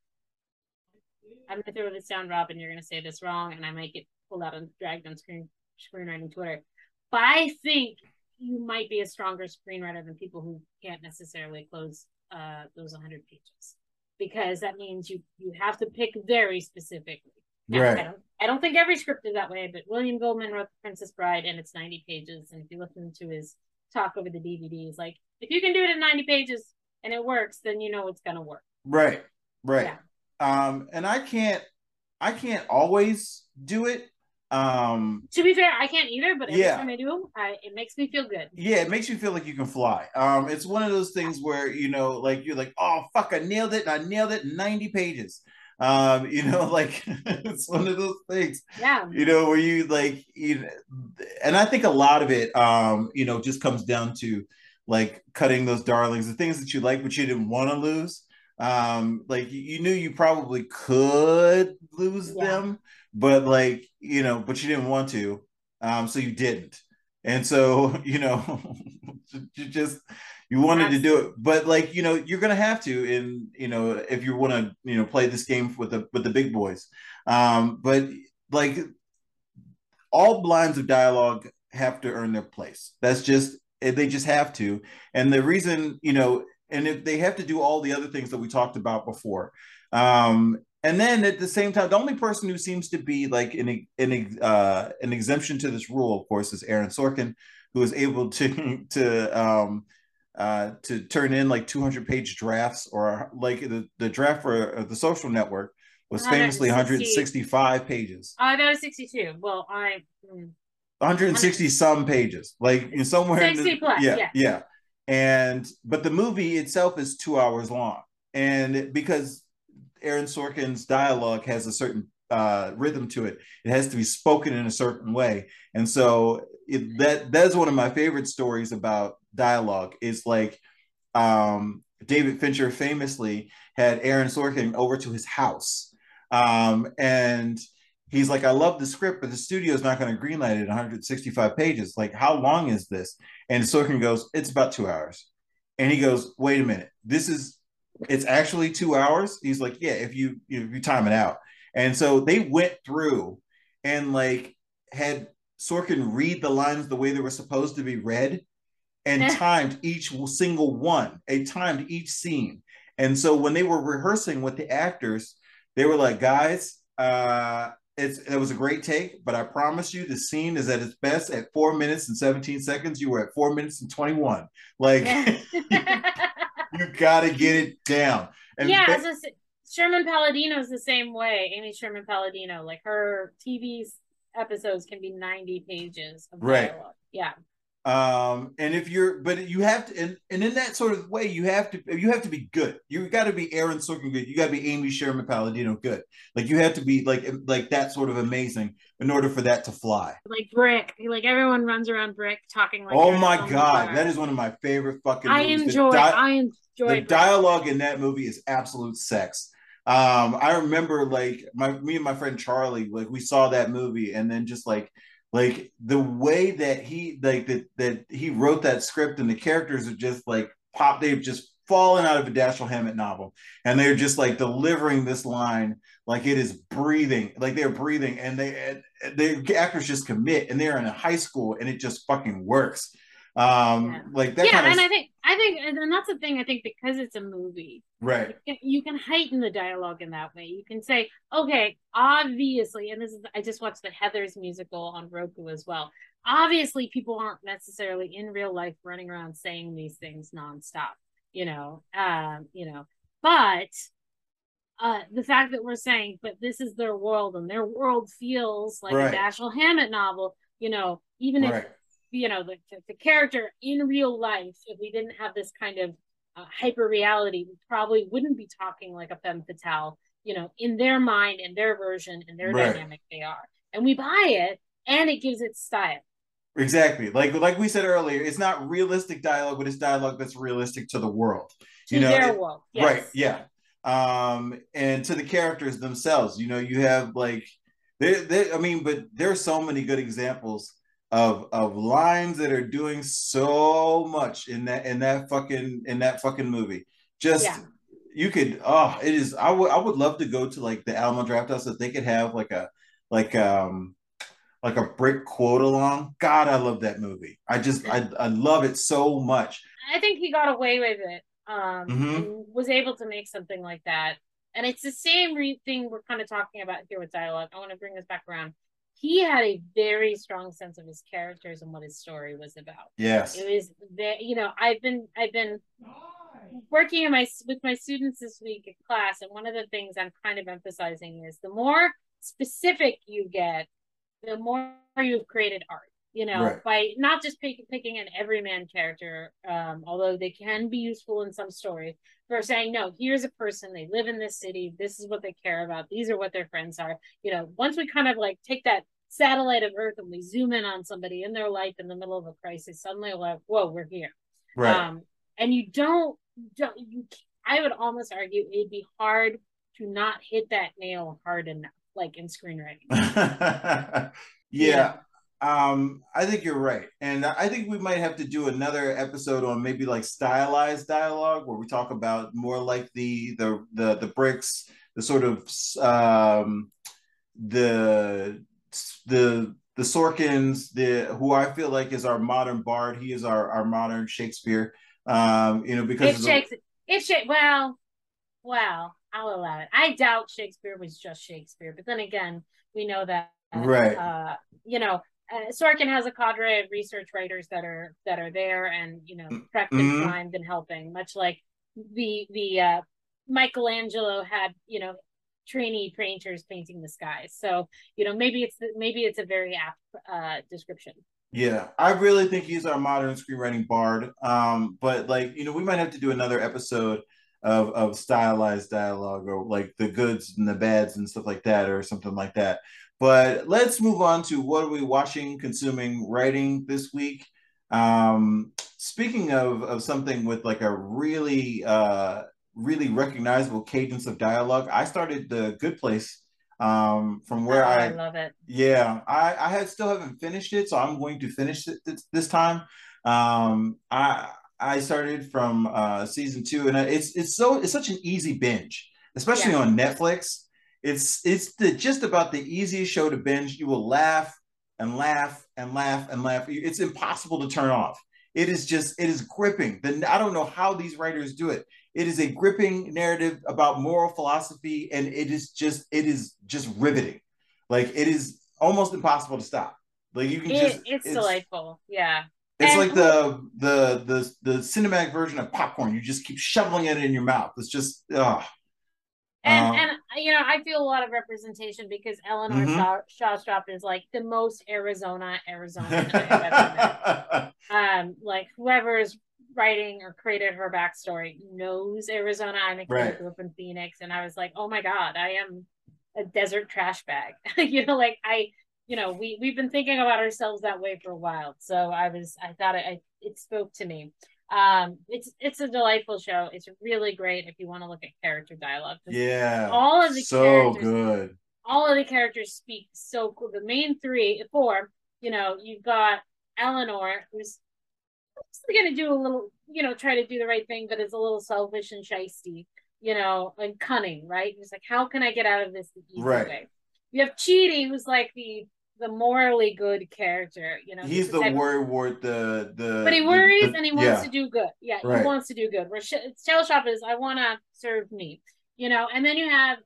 i'm gonna throw this down rob and you're gonna say this wrong and i might get pulled out and dragged on screen screenwriting twitter. But i think you might be a stronger screenwriter than people who can't necessarily close uh those 100 pages. Because that means you you have to pick very specifically. Now, I right don't, I don't think every script is that way, but William Goldman wrote The Princess Bride and it's 90 pages. And if you listen to his talk over the DVDs, like if you can do it in 90 pages and it works, then you know it's gonna work. right right um and i can't i can't always do it um To be fair, I can't either, but every Yeah. time I do, I, it makes me feel good. yeah, it makes you feel like you can fly. Um, it's one of those things where you know, like you're like, oh fuck, I nailed it, and I nailed it 90 pages. Um, <laughs> you know, like <laughs> it's one of those things, Yeah. you know, where you like, you know, and I think a lot of it, um, you know, just comes down to like cutting those darlings, the things that you like but you didn't want to lose. Um, like you, knew you probably could lose Yeah. them, but like you know, but you didn't want to, um, so you didn't. And so, <laughs> you know, <laughs> you just you wanted to do it, but like you know, you're gonna have to, in you know, if you want to, you know, play this game with the with the big boys. Um, but like all lines of dialogue have to earn their place. That's just they just have to. And the reason, you know, and if they have to do all the other things that we talked about before. Um, and then at the same time, the only person who seems to be like an an uh, an exemption to this rule, of course, is Aaron Sorkin, who is able to <laughs> to um, uh, to turn in like 200 page drafts, or like the the draft for uh, the Social Network was famously 165 pages. Oh, I thought it was 62. Well, I. mm, 160 some pages, like somewhere in 60 the, plus, yeah, yeah. yeah. And but the movie itself is two hours long, and because Aaron Sorkin's dialogue has a certain uh, rhythm to it, it has to be spoken in a certain way, and so it, that that's one of my favorite stories about dialogue. Is like um, David Fincher famously had Aaron Sorkin over to his house, um, and he's like, I love the script, but the studio's not going to greenlight it 165 pages. Like, how long is this? And Sorkin goes, It's about two hours. And he goes, Wait a minute, this is it's actually two hours. He's like, Yeah, if you if you time it out. And so they went through and like had Sorkin read the lines the way they were supposed to be read and <laughs> timed each single one. a timed each scene. And so when they were rehearsing with the actors, they were like, guys, uh, it's it was a great take, but I promise you, the scene is at its best at four minutes and seventeen seconds. You were at four minutes and twenty one. Like <laughs> you got to get it down. And yeah, ba- a, Sherman Palladino is the same way. Amy Sherman Palladino, like her TV episodes can be ninety pages of right. dialogue. Yeah. Um, and if you're, but you have to, and, and in that sort of way, you have to, you have to be good. You got to be Aaron Sorkin good. You got to be Amy Sherman Palladino good. Like you have to be like, like that sort of amazing in order for that to fly. Like Brick, like everyone runs around Brick talking like. Oh my god, that is one of my favorite fucking. I movies. enjoy. Di- I enjoy. The Brick. dialogue in that movie is absolute sex. Um, I remember like my me and my friend Charlie, like we saw that movie and then just like like the way that he like that that he wrote that script and the characters are just like pop they've just fallen out of a Dashiell Hammett novel. And they're just like delivering this line like it is breathing like they're breathing and they the actors just commit and they're in a high school and it just fucking works. Um like that yeah and of... i think i think and that's the thing i think because it's a movie right you can, you can heighten the dialogue in that way you can say okay obviously and this is i just watched the heathers musical on roku as well obviously people aren't necessarily in real life running around saying these things nonstop you know um you know but uh the fact that we're saying but this is their world and their world feels like right. a dashiell hammett novel you know even right. if you know the, the character in real life if we didn't have this kind of uh, hyper reality we probably wouldn't be talking like a femme fatale you know in their mind and their version and their right. dynamic they are. And we buy it and it gives it style. Exactly. Like like we said earlier it's not realistic dialogue but it's dialogue that's realistic to the world. To you know their world yes. right yeah. Um and to the characters themselves you know you have like they, i mean but there are so many good examples of of lines that are doing so much in that in that fucking in that fucking movie. Just yeah. you could oh it is I would I would love to go to like the Alamo Draft House if they could have like a like um like a brick quote along. God, I love that movie. I just I I love it so much. I think he got away with it. Um mm-hmm. was able to make something like that. And it's the same re- thing we're kind of talking about here with dialogue. I want to bring this back around he had a very strong sense of his characters and what his story was about. Yes, it was. The, you know, I've been I've been working in my with my students this week at class, and one of the things I'm kind of emphasizing is the more specific you get, the more you've created art. You know, right. by not just pick, picking an everyman character, um, although they can be useful in some stories, for saying, no, here's a person, they live in this city, this is what they care about, these are what their friends are. You know, once we kind of like take that satellite of Earth and we zoom in on somebody in their life in the middle of a crisis, suddenly we're like, whoa, we're here. Right. Um, and you don't, don't you? I would almost argue it'd be hard to not hit that nail hard enough, like in screenwriting. yeah. <laughs> yeah. Um, I think you're right, and I think we might have to do another episode on maybe like stylized dialogue, where we talk about more like the the the the bricks, the sort of um, the the the Sorkins, the who I feel like is our modern bard. He is our our modern Shakespeare. Um, you know, because if Shakespeare, if Shakespeare, well, well, I'll allow it. I doubt Shakespeare was just Shakespeare, but then again, we know that right. Uh, you know, uh, Sorkin has a cadre of research writers that are that are there and you know prepped mm-hmm. and helping, much like the the uh, Michelangelo had you know trainee painters painting the skies. So you know maybe it's maybe it's a very apt uh, description. Yeah, I really think he's our modern screenwriting bard. Um, but like you know, we might have to do another episode of of stylized dialogue or like the goods and the bads and stuff like that, or something like that. But let's move on to what are we watching, consuming, writing this week. Um, speaking of of something with like a really uh really recognizable cadence of dialogue. I started the Good Place um from where oh, I, I, love it. Yeah, I I had still haven't finished it, so I'm going to finish it this, this time. Um, I I started from uh season two, and it's it's so it's such an easy binge, especially yeah. on Netflix. It's it's the, just about the easiest show to binge. You will laugh and laugh and laugh and laugh. It's impossible to turn off. It is just it is gripping. Then I don't know how these writers do it. It is a gripping narrative about moral philosophy, and it is just it is just riveting. Like it is almost impossible to stop. Like you can It- just it's, delightful. Yeah. It's And- like the the the the cinematic version of popcorn. You just keep shoveling it in your mouth. It's just oh And Um, and you know, I feel a lot of representation because Eleanor Mhm. Shaw, Shellstrop is like the most Arizona Arizona <laughs> I've ever met. Um, like whoever is writing or created her backstory knows Arizona. I'm a kid Right. who grew up in Phoenix, and I was like, oh my god, I am a desert trash bag. <laughs> you know, like I, you know, we we've been thinking about ourselves that way for a while. So I was, I thought it, I, it spoke to me. Um, it's it's a delightful show. It's really great if you want to look at character dialogue. yeah. All of the so good. all of the characters speak so cool. The main three, four, you know, you've got Eleanor, who's going to do a little, you know, try to do the right thing, but it's a little selfish and shisty, you know, and cunning, right? He's like, how can I get out of this the easy Right. way? You have Chidi, who's like the the morally good character, you know. He's the type of- worry wart. The the but he worries the- and he wants yeah. to do good. Yeah, Right. he wants to do good. Where Sh- Shellstrop is, I want to serve me, you know. And then you have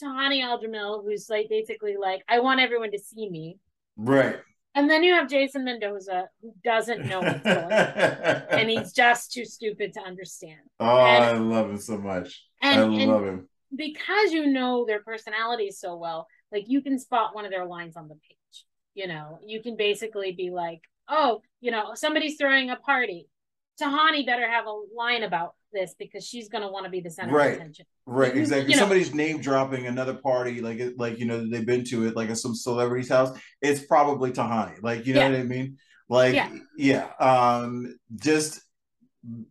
Tahani Al-Jamil, who's like basically like, I want everyone to see me. right. And then you have Jason Mendoza, who doesn't know what's going on, <laughs> and he's just too stupid to understand. oh, and- I love him so much. And, I love him. because you know their personalities so well, like you can spot one of their lines on the page. You know, you can basically be like, oh, you know, somebody's throwing a party. Tahani better have a line about this because she's going to want to be the center Right. of attention. Right, exactly. you know- Somebody's name dropping another party, like like you know they've been to it, like at some celebrity's house. It's probably Tahani. Like you know Yeah. what I mean? Like Yeah. yeah. Um, just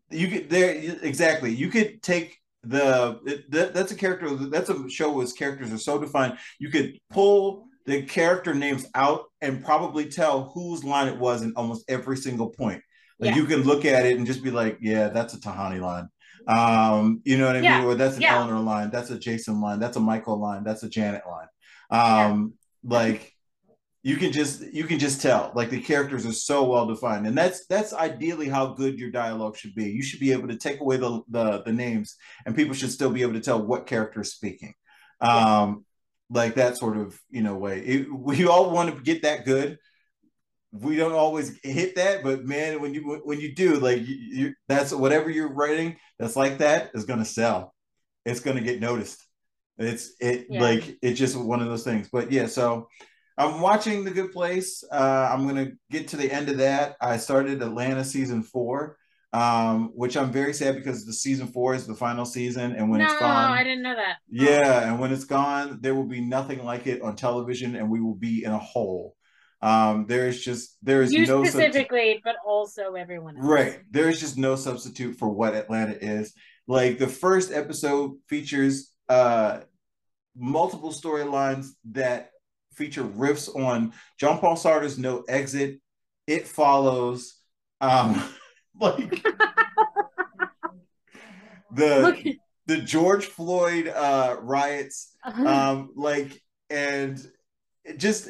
you could there exactly. You could take the that, that's a character. That's a show whose characters are so defined. You could pull the character names out and probably tell whose line it was in almost every single point. Like Yeah. you can look at it and just be like, yeah, that's a Tahani line. Um, you know what I Yeah. mean? Or that's an Yeah. Eleanor line, that's a Jason line, that's a Michael line, that's a Janet line. Um, like you can just you can just tell like the characters are so well defined and that's that's ideally how good your dialogue should be you should be able to take away the the, the names and people should still be able to tell what character is speaking um like that sort of you know way it, we all want to get that good we don't always hit that but man when you when you do like you, you that's whatever you're writing that's like that is going to sell it's going to get noticed it's it Yeah. like it's just one of those things but yeah so i'm watching the good place uh i'm going to get to the end of that i started atlanta season four um which i'm very sad because the season four is the final season and when no, it's gone I didn't know that. yeah, and when it's gone, there will be nothing like it on television, and we will be in a hole. Um, there is just there is you no specifically, but also everyone else. right. There is just no substitute for what Atlanta is. Like the first episode features uh multiple storylines that feature riffs on John Paul Sartre's No Exit. It follows um <laughs> like <laughs> the Look, the George Floyd uh riots um like and just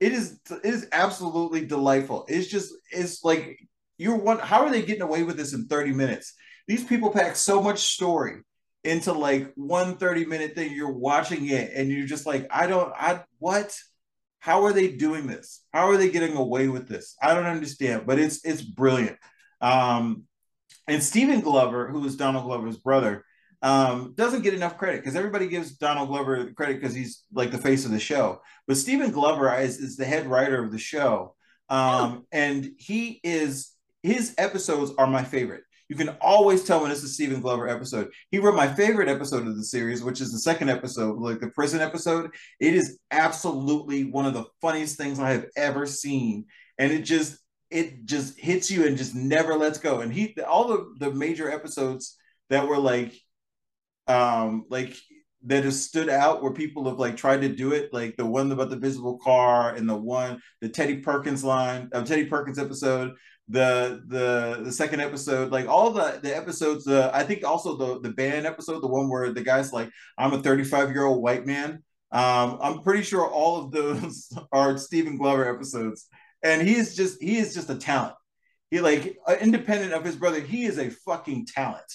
it is it is absolutely delightful. It's just it's like you're one how are they getting away with this in 30 minutes? These people pack so much story into like one 30 minute thing. You're watching it and you're just like i don't i what? How are they doing this? How are they getting away with this? I don't understand but it's it's brilliant. Um and Stephen Glover, who is Donald Glover's brother, um, doesn't get enough credit because everybody gives Donald Glover credit because he's like the face of the show. But Stephen Glover is, is the head writer of the show. Um, and he is his episodes are my favorite. You can always tell when it's a Stephen Glover episode. He wrote my favorite episode of the series, which is the second episode, like the prison episode. It is absolutely one of the funniest things I have ever seen. And it just it just hits you and just never lets go. And he all the the major episodes that were like um like that has stood out where people have like tried to do it, like the one about the visible car and the one the Teddy Perkins line, uh, Teddy Perkins episode, the the the second episode, like all the the episodes. Uh, I think also the the band episode, the one where the guy's like, "I'm a 35 year old white man." Um, I'm pretty sure all of those <laughs> are Stephen Glover episodes, and he is just he is just a talent. He like uh, independent of his brother, he is a fucking talent.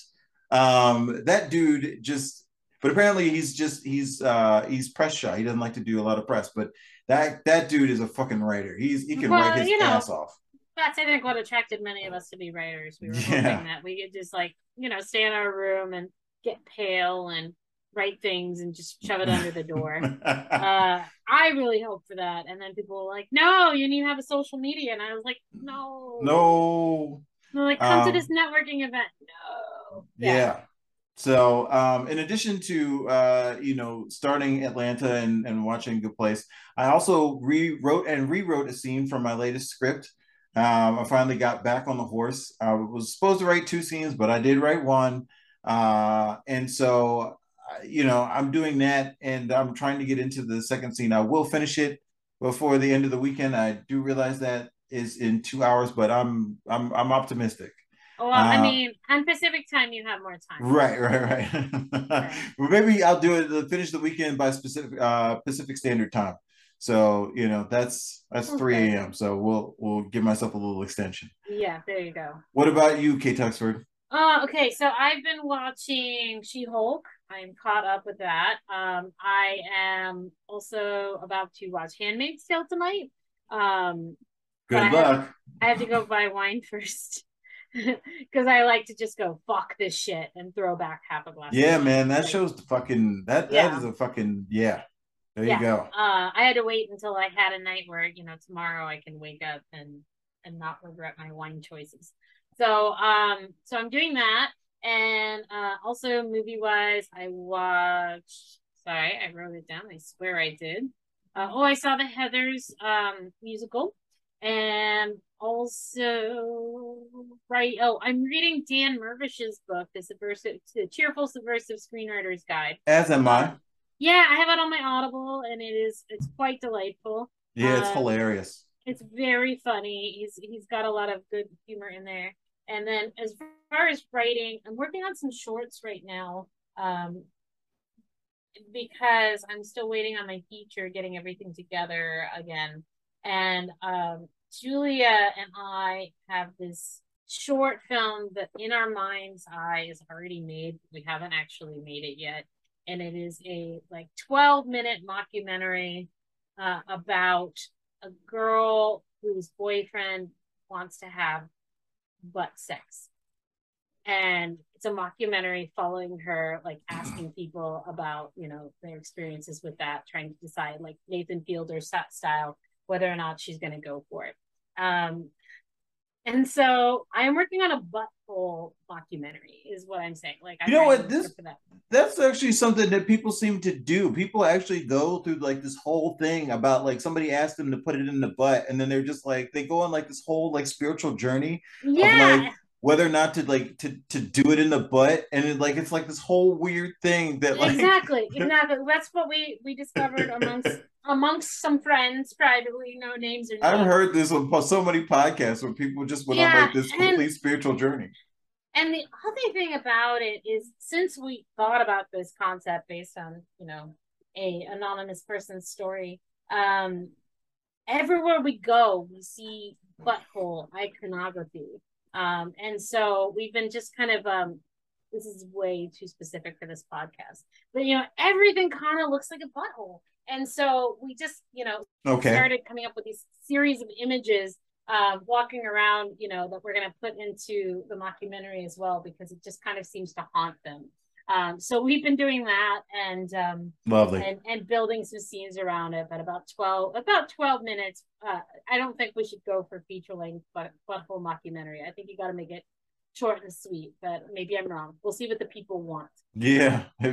Um, that dude just but apparently he's just he's uh he's press shy. He doesn't like to do a lot of press, but that that dude is a fucking writer. He's he can Well, write his you know, ass off. That's I think what attracted many of us to be writers. We were Yeah. hoping that we could just like, you know, stay in our room and get pale and write things and just shove it under the door. <laughs> uh I really hope for that. And then people were like, No, you need to have a social media. And I was like, No. no, Like, come to Um, this networking event. No. yeah. So, um, in addition to uh, you know starting Atlanta and, and watching Good Place, I also rewrote and rewrote a scene from my latest script. Um, I finally got back on the horse. I was supposed to write two scenes, but I did write one, uh, and so you know I'm doing that, and I'm trying to get into the second scene. I will finish it before the end of the weekend. I do realize that is in two hours, but I'm I'm I'm optimistic. Well, I Uh, mean, on Pacific time, you have more time. Right, right, right. <laughs> well, maybe I'll do it. Finish the weekend by specific uh, Pacific Standard Time. So you know that's that's three a.m. So we'll we'll give myself a little extension. Yeah, there you go. What about you, Kay Tuxford? Uh, okay, so I've been watching She Hulk. I'm caught up with that. Um, I am also about to watch Handmaid's Tale tonight. Um, Good have- luck. I have to go buy wine first <laughs> because I like to just go fuck this shit and throw back half a glass. Yeah, man, that Like, shows the fucking that that Yeah. is a fucking yeah. There Yeah. you go. Uh, I had to wait until I had a night where you know tomorrow I can wake up and and not regret my wine choices. So um, so I'm doing that, and uh, also movie wise, I watched. Sorry, I wrote it down. I swear I did. Uh, oh, I saw the Heather's um musical, and also right. Oh, I'm reading Dan Mirvish's book, The Subversive, The Cheerful Subversive Screenwriter's Guide. As am I. Yeah, I have it on my Audible, and it is it's quite delightful. Yeah, it's Uh, hilarious. It's very funny. He's he's got a lot of good humor in there. And then as far as writing, I'm working on some shorts right now. Um, because I'm still waiting on my feature, getting everything together again. And um, Julia and I have this short film that in our mind's eye is already made. We haven't actually made it yet. And it is a like 12 minute mockumentary uh, about a girl whose boyfriend wants to have butt sex. And it's a mockumentary following her, like asking <clears throat> people about, you know, their experiences with that, trying to decide, like Nathan Fielder style, whether or not she's going to go for it. Um, and so I am working on a butthole documentary, is what I'm saying. Like, I'm You know what, this- that. That's actually something that people seem to do. People actually go through like this whole thing about like somebody asked them to put it in the butt, and then they're just like they go on like this whole like spiritual journey Yeah, like, whether or not to like to to do it in the butt, and it, like it's like this whole weird thing that like exactly <laughs> exactly. That's what we we discovered amongst amongst some friends privately no names or I've heard this on so many podcasts where people just went on Yeah, like this and- complete spiritual journey. and the other thing about it is since we thought about this concept based on you know a anonymous person's story um everywhere we go we see butthole iconography um and so we've been just kind of um this is way too specific for this podcast but you know everything kind of looks like a butthole and so we just you know Okay. started coming up with these series of images um, walking around, you know, that we're going to put into the mockumentary as well because it just kind of seems to haunt them. Um, so we've been doing that and um, Lovely. and and building some scenes around it. But about twelve about twelve minutes. Uh, I don't think we should go for feature length, but butthole mockumentary. I think you got to make it short and sweet. But maybe I'm wrong. We'll see what the people want. Yeah. <laughs>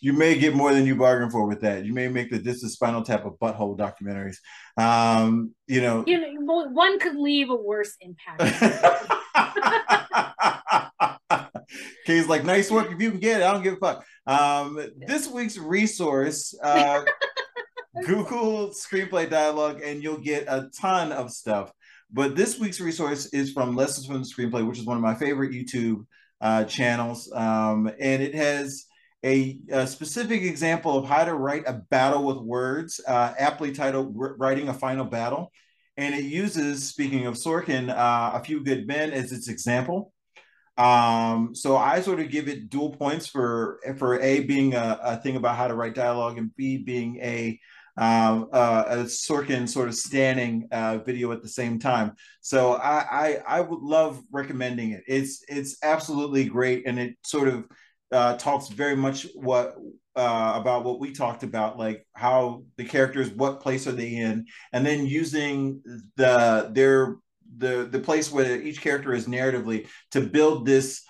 you may get more than you bargained for with that. You may make the This is Spinal Tap of Butthole documentaries. Um, you know. You know, one could leave a worse impact. <laughs> <laughs> Kay's like, nice work. If you can get it, I don't give a fuck. Um, this week's resource, uh, <laughs> Google screenplay dialogue, and you'll get a ton of stuff. But this week's resource is from Lessons from the Screenplay, which is one of my favorite YouTube uh, channels. Um, and it has a, a specific example of how to write a battle with words, uh, aptly titled Writing a Final Battle. And it uses, speaking of Sorkin, uh, A Few Good Men as its example. Um, so I sort of give it dual points for for a being a, a thing about how to write dialogue, and b being a um, uh, a Sorkin sort of standing uh, video at the same time. So I, I, I would love recommending it. It's it's absolutely great, and it sort of uh, talks very much what uh, about what we talked about, like how the characters, what place are they in, and then using the their the the place where each character is narratively to build this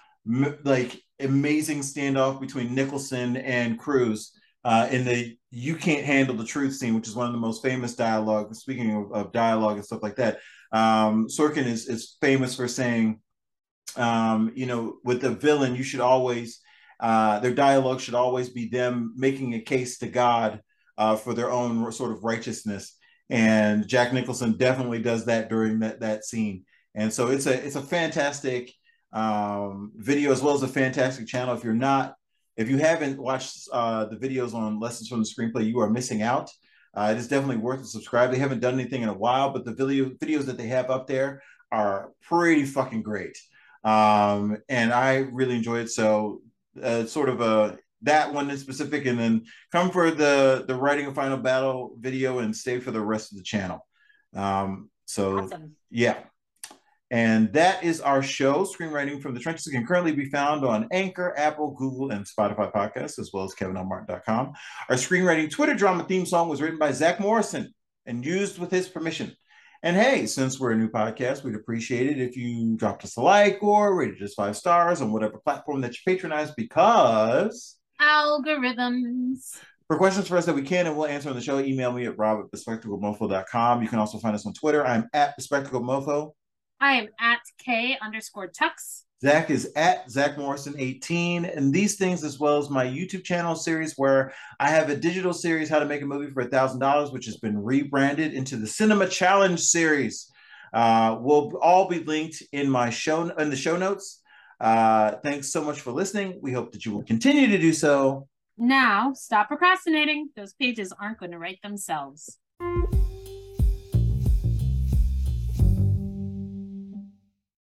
like amazing standoff between Nicholson and Cruise uh, in the "You Can't Handle the Truth" scene, which is one of the most famous dialogue. Speaking of, of dialogue and stuff like that, um, Sorkin is is famous for saying, um, you know, with the villain, you should always uh, their dialogue should always be them making a case to God uh, for their own sort of righteousness. And Jack Nicholson definitely does that during that that scene. And so it's a it's a fantastic um, video as well as a fantastic channel. If you're not if you haven't watched uh, the videos on lessons from the screenplay, you are missing out. Uh, it is definitely worth to subscribe. They haven't done anything in a while, but the video videos that they have up there are pretty fucking great. Um, and I really enjoy it. So uh, sort of a that one in specific, and then come for the the writing a final battle video and stay for the rest of the channel. Um, so awesome. yeah. And that is our show. Screenwriting from the Trenches can currently be found on Anchor, Apple, Google, and Spotify podcasts, as well as KevinLMartin.com. Our screenwriting Twitter drama theme song was written by Zach Morrison and used with his permission. And hey, since we're a new podcast, we'd appreciate it if you dropped us a like or rated us five stars on whatever platform that you patronize because algorithms. For questions for us that we can and we'll answer on the show, email me at rob at bespectacledmofo.com. You can also find us on Twitter. I'm at bespectacledmofo. I am at K underscore tux. Zach is at Zach Morrison 18. And these things, as well as my YouTube channel series, where I have a digital series, How to Make a Movie for a $1,000, which has been rebranded into the Cinema Challenge series. Uh, will all be linked in my show in the show notes. Uh, thanks so much for listening. We hope that you will continue to do so. Now, stop procrastinating. Those pages aren't going to write themselves.